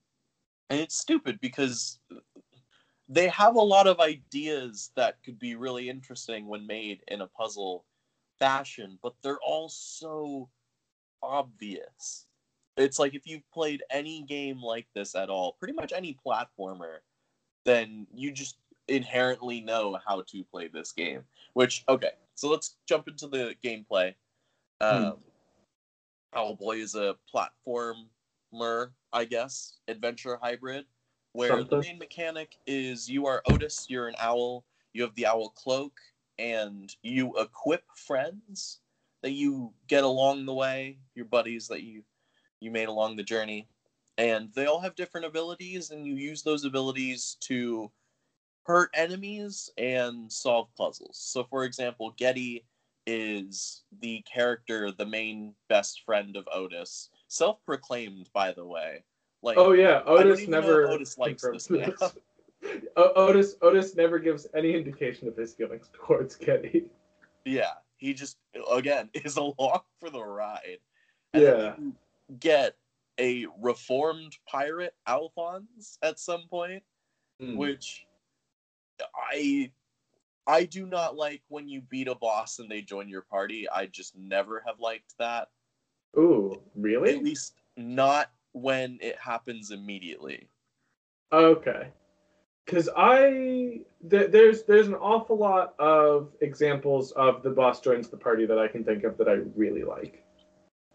And it's stupid because they have a lot of ideas that could be really interesting when made in a puzzle fashion, but they're all so obvious. It's like if you've played any game like this at all, pretty much any platformer, then you just inherently know how to play this game. Which, okay, so let's jump into the gameplay. Um, Owlboy is a platformer, I guess, adventure hybrid, where the main mechanic is you are Otis, you're an owl, you have the owl cloak, and you equip friends that you get along the way, your buddies that you you made along the journey, and they all have different abilities, and you use those abilities to hurt enemies and solve puzzles. So, for example, Geddy is the character, the main best friend of Otis, self-proclaimed, by the way. Like, Oh yeah, Otis even know if never Otis likes this man. Otis Otis never gives any indication of his feelings towards Geddy. yeah, he just again is along for the ride. And Yeah. get a reformed pirate, Alphonse, at some point. Mm. which I I do not like when you beat a boss and they join your party. I just never have liked that. Ooh, really? At least not when it happens immediately. Okay. Because I th- there's there's an awful lot of examples of the boss joins the party that I can think of that I really like.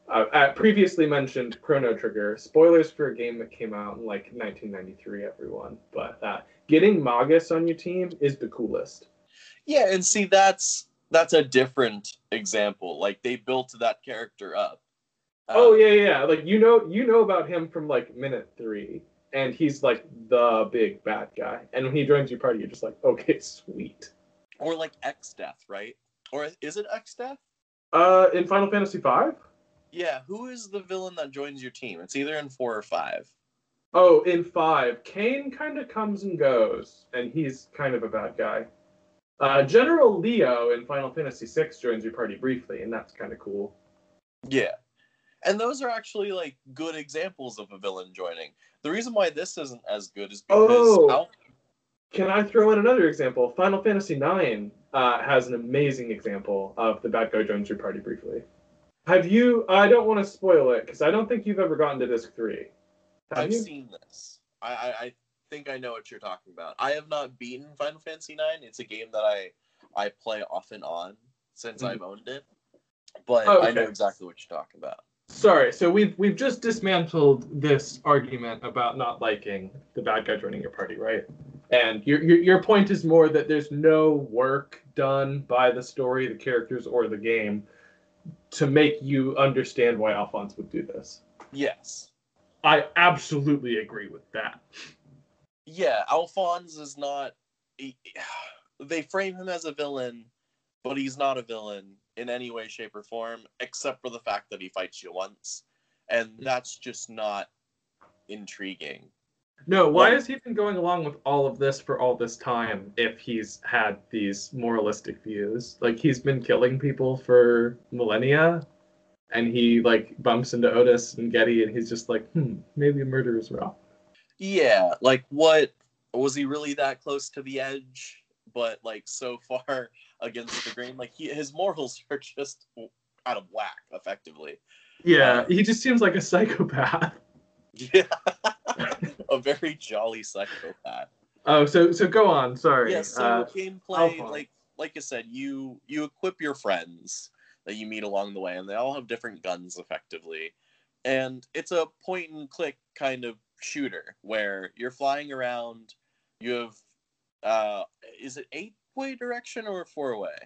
Uh, I previously mentioned Chrono Trigger. Spoilers for a game that came out in like 1993, everyone. But uh, getting Magus on your team is the coolest. Yeah, and see that's that's a different example. Like they built that character up. Uh, oh yeah, yeah. yeah. Like you know, you know about him from like minute three, and he's like the big bad guy. And when he joins your party, you're just like, okay, sweet. Or like Exdeath, right? Or is it Exdeath? Uh, in Final Fantasy V. Yeah, who is the villain that joins your team? It's either in four or five. Oh, in five, Kain kind of comes and goes, and he's kind of a bad guy. Uh, General Leo in Final Fantasy VI joins your party briefly, and that's kind of cool. Yeah. And those are actually like good examples of a villain joining. The reason why this isn't as good is because Oh. Al- Can I throw in another example? Final Fantasy IX uh, has an amazing example of the bad guy joins your party briefly. Have you? I don't want to spoil it because I don't think you've ever gotten to disc three. Have I've you? seen this. I, I I think I know what you're talking about. I have not beaten Final Fantasy IX. It's a game that I I play off and on since Mhm. I've owned it. But Oh, I know exactly what you're talking about. Sorry, so we've we've just dismantled this argument about not liking the bad guy joining your party, right? And your your, your point is more that there's no work done by the story, the characters, or the game to make you understand why Alphonse would do this. Yes. I absolutely agree with that. Yeah, Alphonse is not. he- they frame him as a villain, but he's not a villain in any way, shape, or form, except for the fact that he fights you once, and that's just not intriguing. No, why Well- has he been going along with all of this for all this time if he's had these moralistic views? Like he's been killing people for millennia and he like bumps into Otis and Geddy, and he's just like, hmm, maybe a is wrong. Yeah, like what was he really that close to the edge? But like so far against the grain, like he, his morals are just out of whack, effectively. Yeah, he just seems like a psychopath. Yeah, a very jolly psychopath. Oh, so so go on. Sorry. Yeah, so Uh, gameplay, like like I said, you you equip your friends that you meet along the way, and they all have different guns, effectively. And it's a point and click kind of shooter where you're flying around. You have, uh, is it eight way direction or four way?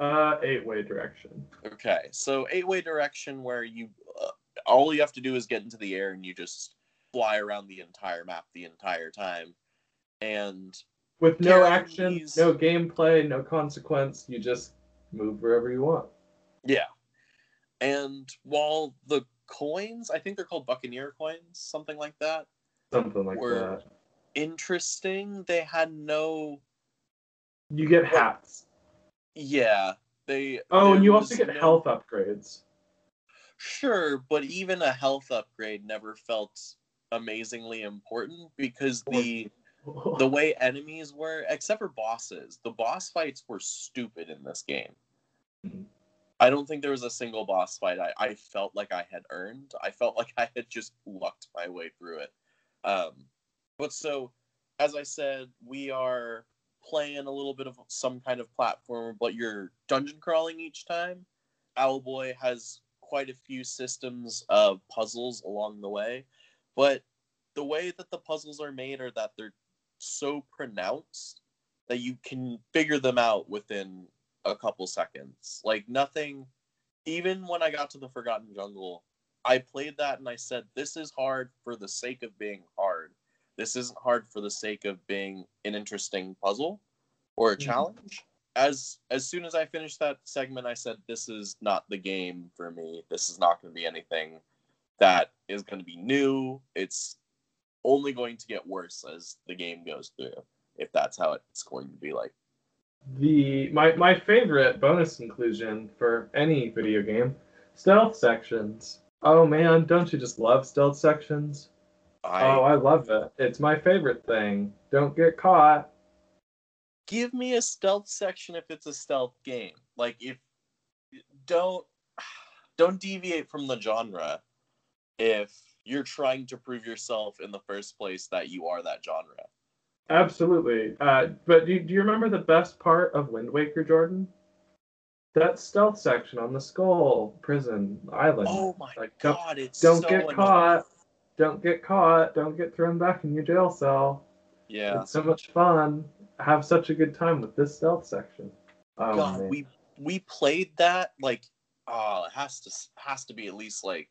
uh, eight way direction. Okay, so eight way direction where you uh, all you have to do is get into the air and you just fly around the entire map the entire time. And With no action, these- no gameplay, no consequence. You just move wherever you want. Yeah. And while the coins, I think they're called Buccanary coins, something like that, Something like Word. that. Interesting, they had no. You get hats. Yeah. They. Oh, and you also get no- health upgrades. Sure, but even a health upgrade never felt amazingly important because the the way enemies were, except for bosses, the boss fights were stupid in this game. Mhm. I don't think there was a single boss fight I, I felt like I had earned. I felt like I had just lucked my way through it. Um, but so, as I said, we are playing a little bit of some kind of platform, but you're dungeon crawling each time. Owlboy has quite a few systems of puzzles along the way, but the way that the puzzles are made are that they're so pronounced that you can figure them out within a couple seconds. Like nothing even when I got to the Forgotten Jungle, I played that and I said this is hard for the sake of being hard. This isn't hard for the sake of being an interesting puzzle or a Mhm. challenge. As as soon as I finished that segment, I said this is not the game for me. This is not going to be anything that is going to be new. It's only going to get worse as the game goes through, if that's how it's going to be like. The my my favorite bonus inclusion for any video game, stealth sections. Oh man, don't you just love stealth sections? I oh, I love it. It's my favorite thing. Don't get caught. give me a stealth section if it's a stealth game. Like if don't don't deviate from the genre if you're trying to prove yourself in the first place that you are that genre. Absolutely. Uh, but do, do you remember the best part of Wind Waker, Jordan? That stealth section on the skull prison island. Oh my Like, don't- god, it's don't so get annoying. caught. Don't get caught. Don't get thrown back in your jail cell. Yeah. It's so much fun. Have such a good time with this stealth section. Oh, God, man. we we played that like oh, it has to has to be at least like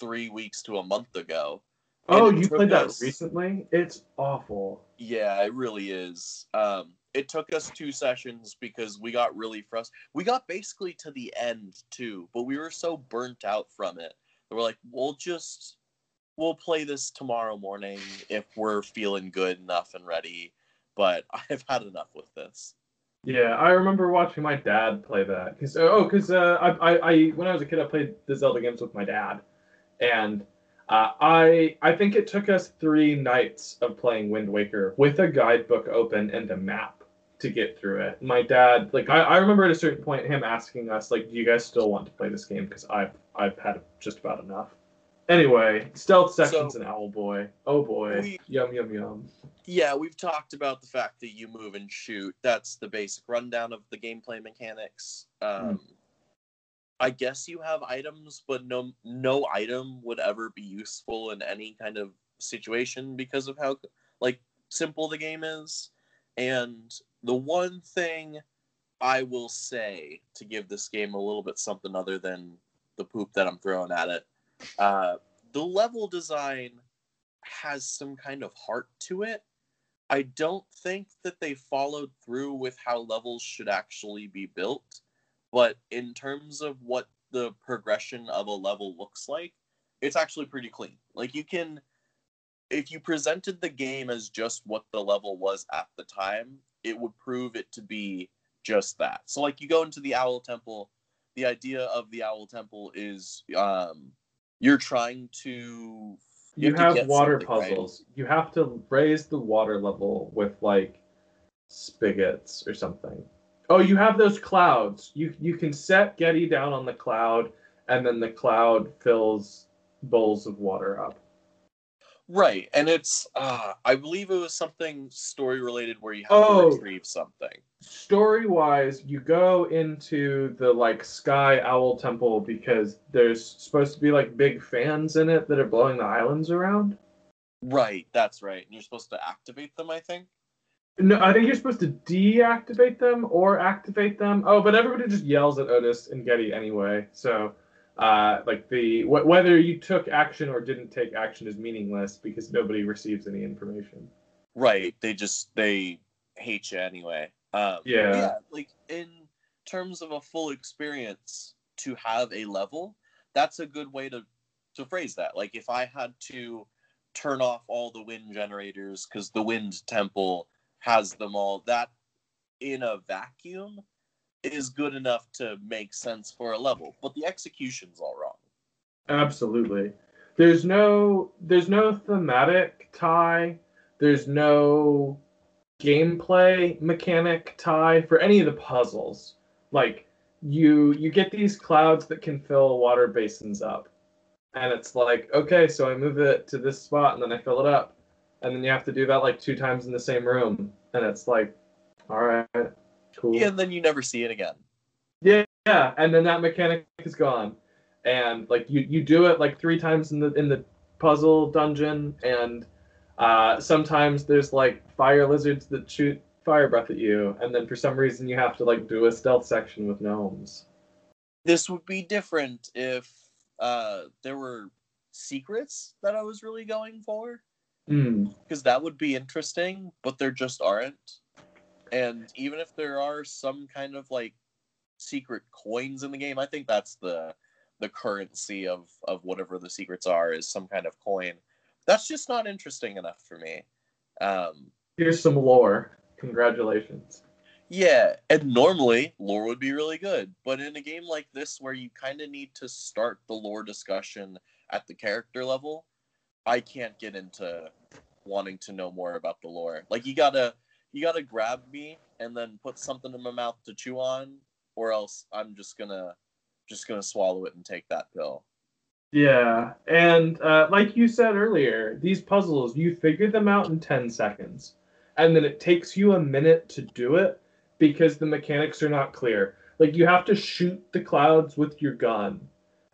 three weeks to a month ago. oh, you played that recently? It's awful. Yeah, it really is. Um, it took us two sessions because we got really frustrated. We got basically to the end too, but we were so burnt out from it we're like, we'll just we'll play this tomorrow morning if we're feeling good enough and ready. But I've had enough with this. Yeah, I remember watching my dad play that. Cause oh, cause uh, I, I, I when I was a kid, I played the Zelda games with my dad, and uh, I I think it took us three nights of playing Wind Waker with a guidebook open and a map to get through it. My dad, like I, I remember at a certain point him asking us like, "Do you guys still want to play this game?" Because I've I've had just about enough. Anyway, stealth sections So- and Owlboy. Oh boy, We- yum yum yum. Yeah, we've talked about the fact that you move and shoot. That's the basic rundown of the gameplay mechanics. Um, I guess you have items, but no no item would ever be useful in any kind of situation because of how like simple the game is. And the one thing I will say to give this game a little bit something other than the poop that I'm throwing at it, uh, the level design has some kind of heart to it. I don't think that they followed through with how levels should actually be built, but in terms of what the progression of a level looks like, it's actually pretty clean. Like you can if you presented the game as just what the level was at the time, it would prove it to be just that. So like you go into the Owl Temple, the idea of the Owl Temple is um, you're trying to. You, have to have water something, right? puzzles. You have to raise the water level with like spigots or something. Oh, you have those clouds. You you can set Geddy down on the cloud, and then the cloud fills bowls of water up. Right, and it's uh, I believe it was something story related where you have Oh. to retrieve something. story wise, you go into the like Sky Owl Temple because there's supposed to be like big fans in it that are blowing the islands around. Right, that's right. And you're supposed to activate them, I think. No, I think you're supposed to deactivate them or activate them. Oh, but everybody just yells at Otis and Geddy anyway. So, uh, like the wh- whether you took action or didn't take action is meaningless because nobody receives any information. Right, they just they hate you anyway. Um, Yeah. yeah, like in terms of a full experience to have a level, that's a good way to to phrase that. Like if I had to turn off all the wind generators because the wind temple has them all, that in a vacuum is good enough to make sense for a level, but the execution's all wrong. Absolutely. There's no there's no thematic tie. There's no gameplay mechanic tie for any of the puzzles. Like you you get these clouds that can fill water basins up. And it's like, okay, so I move it to this spot and then I fill it up. And then you have to do that like two times in the same room. And it's like, all right, cool. Yeah, and then you never see it again. Yeah, yeah, and then that mechanic is gone, and like you you do it like three times in the in the puzzle dungeon, and uh, sometimes there's like fire lizards that shoot fire breath at you, and then for some reason you have to like do a stealth section with gnomes. this would be different if uh, there were secrets that I was really going for, Hmm. because that would be interesting, but there just aren't. And even if there are some kind of like secret coins in the game, I think that's the the currency of of whatever the secrets are is some kind of coin. That's just not interesting enough for me. Um, Here's some lore. Congratulations. Yeah, and normally lore would be really good, but in a game like this where you kind of need to start the lore discussion at the character level, I can't get into wanting to know more about the lore. Like you gotta you gotta grab me and then put something in my mouth to chew on, or else I'm just gonna just gonna swallow it and take that pill. Yeah, and uh, like you said earlier, these puzzles you figure them out in ten seconds, and then it takes you a minute to do it because the mechanics are not clear. Like you have to shoot the clouds with your gun,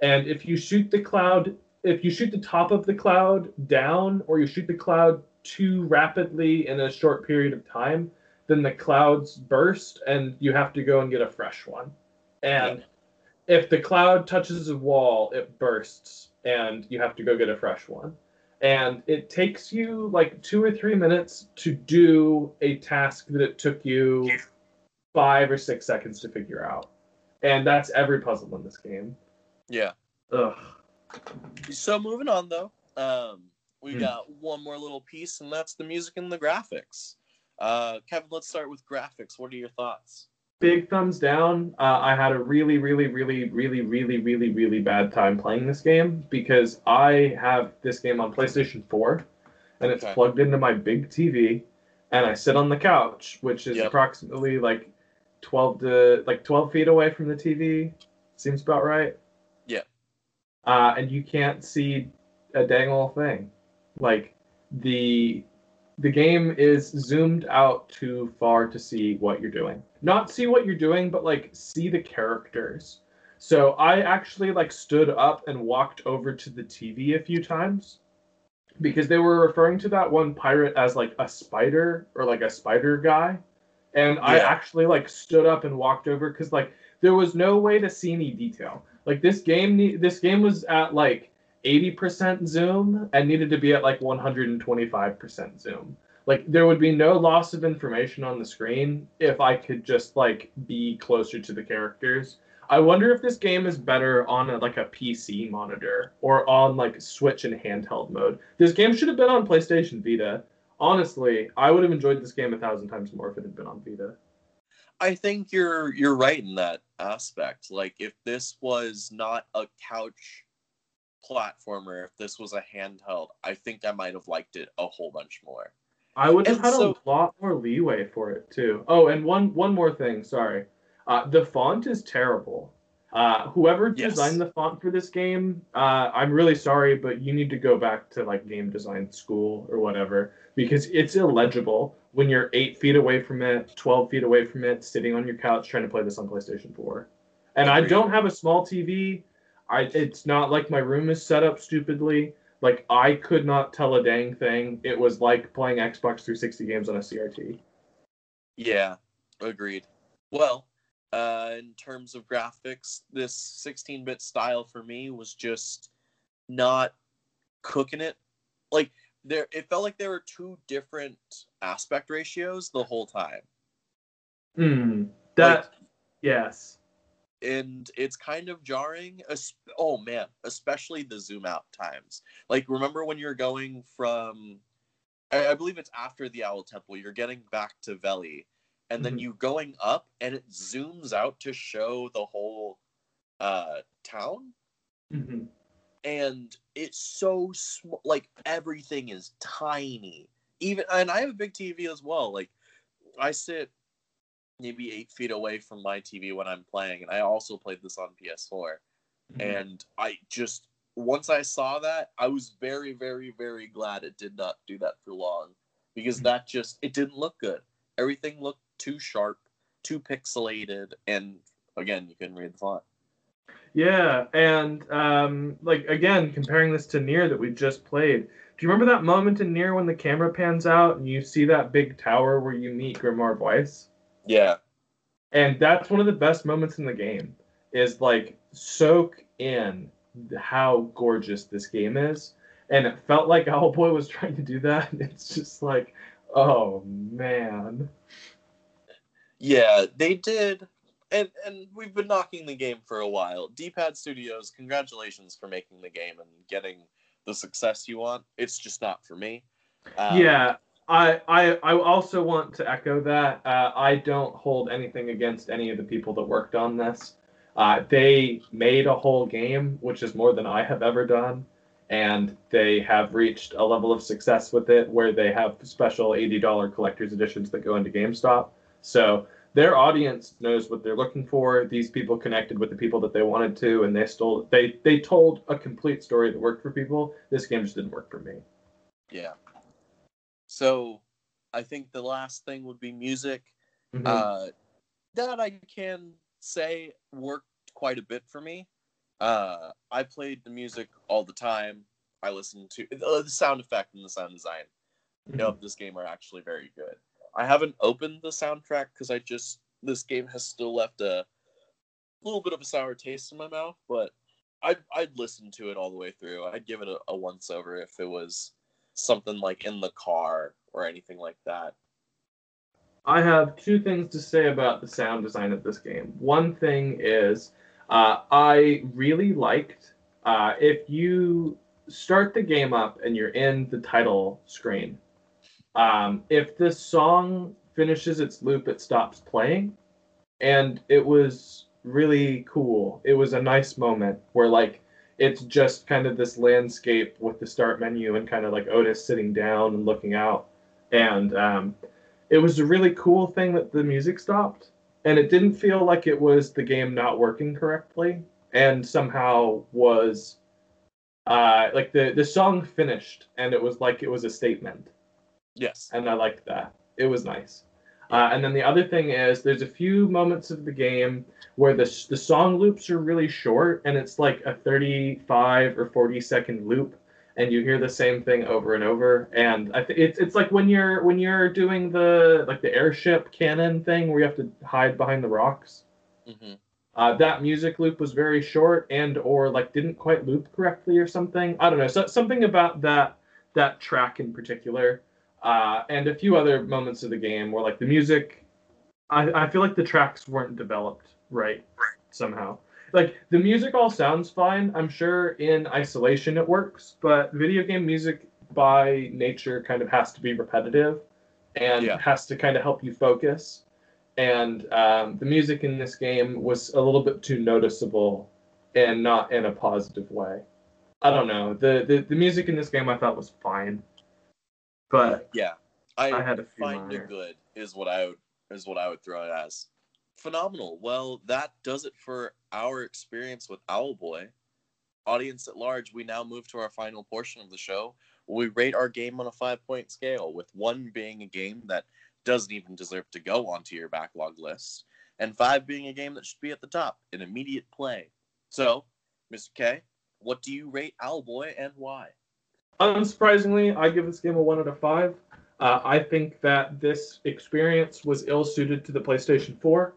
and if you shoot the cloud, if you shoot the top of the cloud down, or you shoot the cloud too rapidly in a short period of time, then the clouds burst, and you have to go and get a fresh one. And if the cloud touches a wall, it bursts, and you have to go get a fresh one. And it takes you like two or three minutes to do a task that it took you five or six seconds to figure out. And that's every puzzle in this game. Yeah. Ugh. So moving on though, um, we Hmm. got one more little piece, and that's the music and the graphics. Uh, Kevin, let's start with graphics. What are your thoughts? Big thumbs down. Uh, I had a really, really, really, really, really, really, really bad time playing this game because I have this game on PlayStation 4 and it's Okay. plugged into my big TV and I sit on the couch, which is Yep. approximately like 12 to like 12 feet away from the TV. Seems about right. Yeah. Uh, and you can't see a dang old thing. Like the the game is zoomed out too far to see what you're doing. Not see what you're doing, but like see the characters. So I actually like stood up and walked over to the TV a few times because they were referring to that one pirate as like a spider or like a spider guy. And I actually like stood up and walked over cuz like there was no way to see any detail. Like this game this game was at like 80% zoom and needed to be at like 125% zoom. Like there would be no loss of information on the screen if I could just like be closer to the characters. I wonder if this game is better on a, like a PC monitor or on like Switch and handheld mode. This game should have been on PlayStation Vita. Honestly, I would have enjoyed this game a thousand times more if it had been on Vita. I think you're you're right in that aspect. Like if this was not a couch platformer, if this was a handheld, I think I might have liked it a whole bunch more. I would have And had so- a lot more leeway for it too. Oh, and one one more thing. Sorry, uh, the font is terrible. Uh, whoever Yes. designed the font for this game, uh, I'm really sorry, but you need to go back to like game design school or whatever because it's illegible when you're eight feet away from it, twelve feet away from it, sitting on your couch trying to play this on PlayStation 4. And I don't have a small TV. I it's not like my room is set up stupidly. Like I could not tell a dang thing. It was like playing Xbox 360 games on a CRT. Yeah, agreed. Well, uh, in terms of graphics, this 16-bit style for me was just not cooking it. Like there, it felt like there were two different aspect ratios the whole time, Hmm. That Like- yes. And it's kind of jarring. Oh man, especially the zoom out times. Like remember when you're going from, I, I believe it's after the Owl Temple. You're getting back to Vellie, and then Mhm. you going up, and it zooms out to show the whole uh, town. hmm and it's so small like everything is tiny even and i have a big tv as well like i sit maybe eight feet away from my tv when i'm playing and i also played this on ps4 and i just once i saw that i was very very very glad it did not do that for long because Mhm. that just it didn't look good everything looked too sharp too pixelated and again you couldn't read the font Yeah, and um, like again, comparing this to Nier that we just played. Do you remember that moment in Nier when the camera pans out and you see that big tower where you meet Grimoire Weiss? Yeah And that's one of the best moments in the game. Is like soak in how gorgeous this game is. And it felt like Owlboy was trying to do that. It's just like, oh man. Yeah, they did, and and we've been knocking the game for a while. D-Pad Studios, congratulations for making the game and getting the success you want. It's just not for me. Um, yeah, I, I also want to echo that. Uh, I don't hold anything against any of the people that worked on this. Uh, they made a whole game, which is more than I have ever done, and they have reached a level of success with it where they have special eighty dollar collector's editions that go into GameStop. So their audience knows what they're looking for. These people connected with the people that they wanted to, and they stole. They they told a complete story that worked for people. This game just didn't work for me. yeah. So, I think the last thing would be music. Mhm. Uh, that I can say worked quite a bit for me. Uh, I played the music all the time. I listened to uh, the sound effect and the sound design. Mhm. of this game are actually very good. I haven't opened the soundtrack because I just this game has still left a little bit of a sour taste in my mouth, but I'd I'd listen to it all the way through. I'd give it a, a once over if it was something like in the car or anything like that. I have two things to say about the sound design of this game. One thing is, uh, I really liked uh, if you start the game up and you're in the title screen. Um, if this song finishes its loop, it stops playing, and it was really cool. It was a nice moment where like it's just kind of this landscape with the start menu and kind of like Otis sitting down and looking out, and um, it was a really cool thing that the music stopped and it didn't feel like it was the game not working correctly and somehow was uh like the the song finished and it was like it was a statement. Yes. and i liked that. It was nice uh, and then the other thing is there's a few moments of the game where the, the song loops are really short and it's like a 35 or 40 second loop and you hear the same thing over and over. And I th- it's it's like when you're when you're doing the like the airship cannon thing where you have to hide behind the rocks. Hmm uh, that music loop was very short and or like didn't quite loop correctly or something. I don't know. So, something about that that track in particular uh, and a few other moments of the game where like the music I, I feel like the tracks weren't developed right somehow like the music all sounds fine i'm sure in isolation it works but video game music by nature kind of has to be repetitive and Yeah. has to kind of help you focus and um, the music in this game was a little bit too noticeable and not in a positive way. I don't know. The, the the music in this game I thought was fine, but Yeah, I, I had a find minor. it good is what I would is what I would throw it as. Phenomenal. Well, that does it for our experience with Owlboy. Audience at large, we now move to our final portion of the show. Where we rate our game on a five point scale, with one being a game that doesn't even deserve to go onto your backlog list, and five being a game that should be at the top in immediate play. So, Mr. K, what do you rate Owlboy and why? Unsurprisingly, I give this game a one out of five. Uh, I think that this experience was ill suited to the PlayStation 4.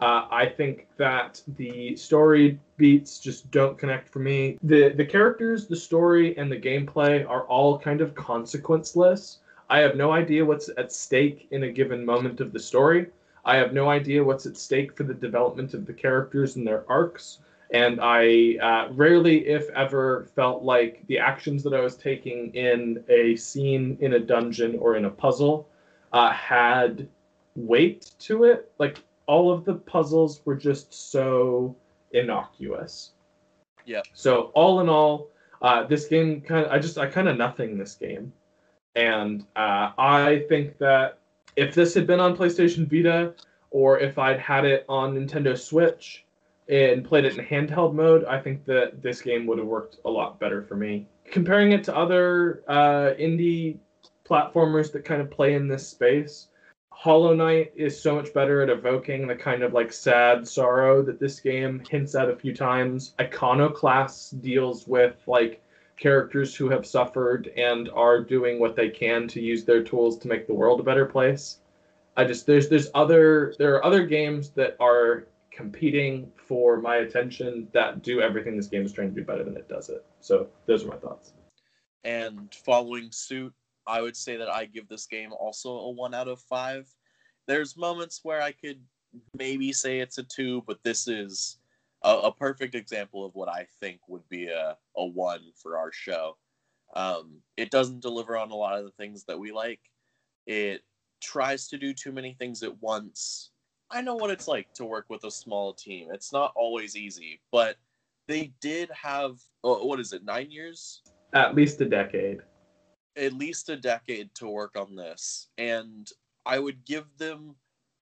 Uh, I think that the story beats just don't connect for me. The the characters, the story, and the gameplay are all kind of consequenceless. I have no idea what's at stake in a given moment of the story. I have no idea what's at stake for the development of the characters and their arcs and I uh, rarely, if ever, felt like the actions that I was taking in a scene in a dungeon or in a puzzle uh, had weight to it. Like all of the puzzles were just so innocuous. Yeah. So all in all, uh, this game kind of I just I kind of nothing this game, and uh, I think that if this had been on PlayStation Vita or if I'd had it on Nintendo Switch and played it in handheld mode, I think that this game would have worked a lot better for me. Comparing it to other uh, indie platformers that kind of play in this space, Hollow Knight is so much better at evoking the kind of like sad sorrow that this game hints at a few times. Iconoclast deals with like characters who have suffered and are doing what they can to use their tools to make the world a better place. I just there's there's other there are other games that are competing for my attention that do everything this game is trying to do better than it does it. So those are my thoughts. And following suit, I would say that I give this game also a one out of five. There's moments where I could maybe say it's a two, but this is a, a perfect example of what I think would be a, a one for our show. Um, it doesn't deliver on a lot of the things that we like. It tries to do too many things at once. I know what it's like to work with a small team. It's not always easy, but they did have oh, what is it, nine years? At least a decade. at least a decade to work on this. And i would give them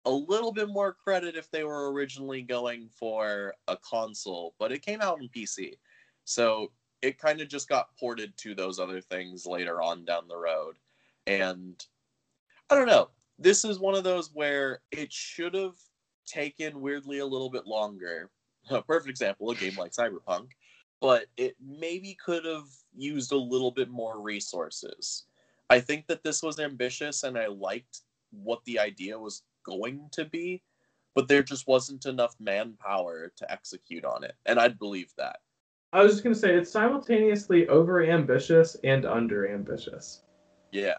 a little bit more credit if they were originally going for a console but it came out on pc so it kind of just got ported to those other things later on down the road. And i don't know this is one of those where it should have taken weirdly a little bit longer a perfect example a game like cyberpunk but it maybe could have used a little bit more resources. I think that this was ambitious and I liked what the idea was going to be, but there just wasn't enough manpower to execute on it. And I'd believe that. I was just gonna say it's simultaneously over ambitious and under ambitious. Yeah.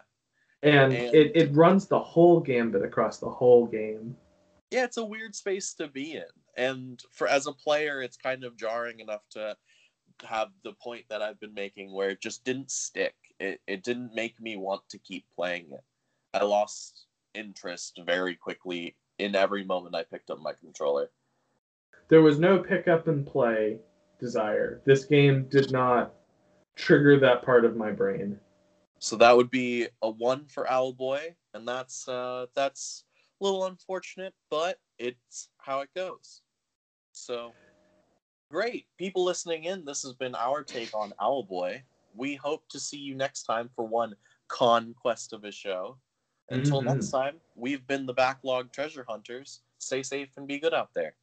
And, And- it, it runs the whole gambit across the whole game. Yeah, it's a weird space to be in. And for as a player, it's kind of jarring enough to have the point that I've been making where it just didn't stick. It it didn't make me want to keep playing it. I lost interest very quickly in every moment I picked up my controller. There was no pick up and play desire. This game did not trigger that part of my brain. So that would be a one for Owlboy, and that's uh, that's a little unfortunate, but it's how it goes. So great, people listening in. This has been our take on Owlboy. We hope to see you next time for one conquest of a show. Until Mhm. next time, we've been the Backlog Treasure Hunters. Stay safe and be good out there.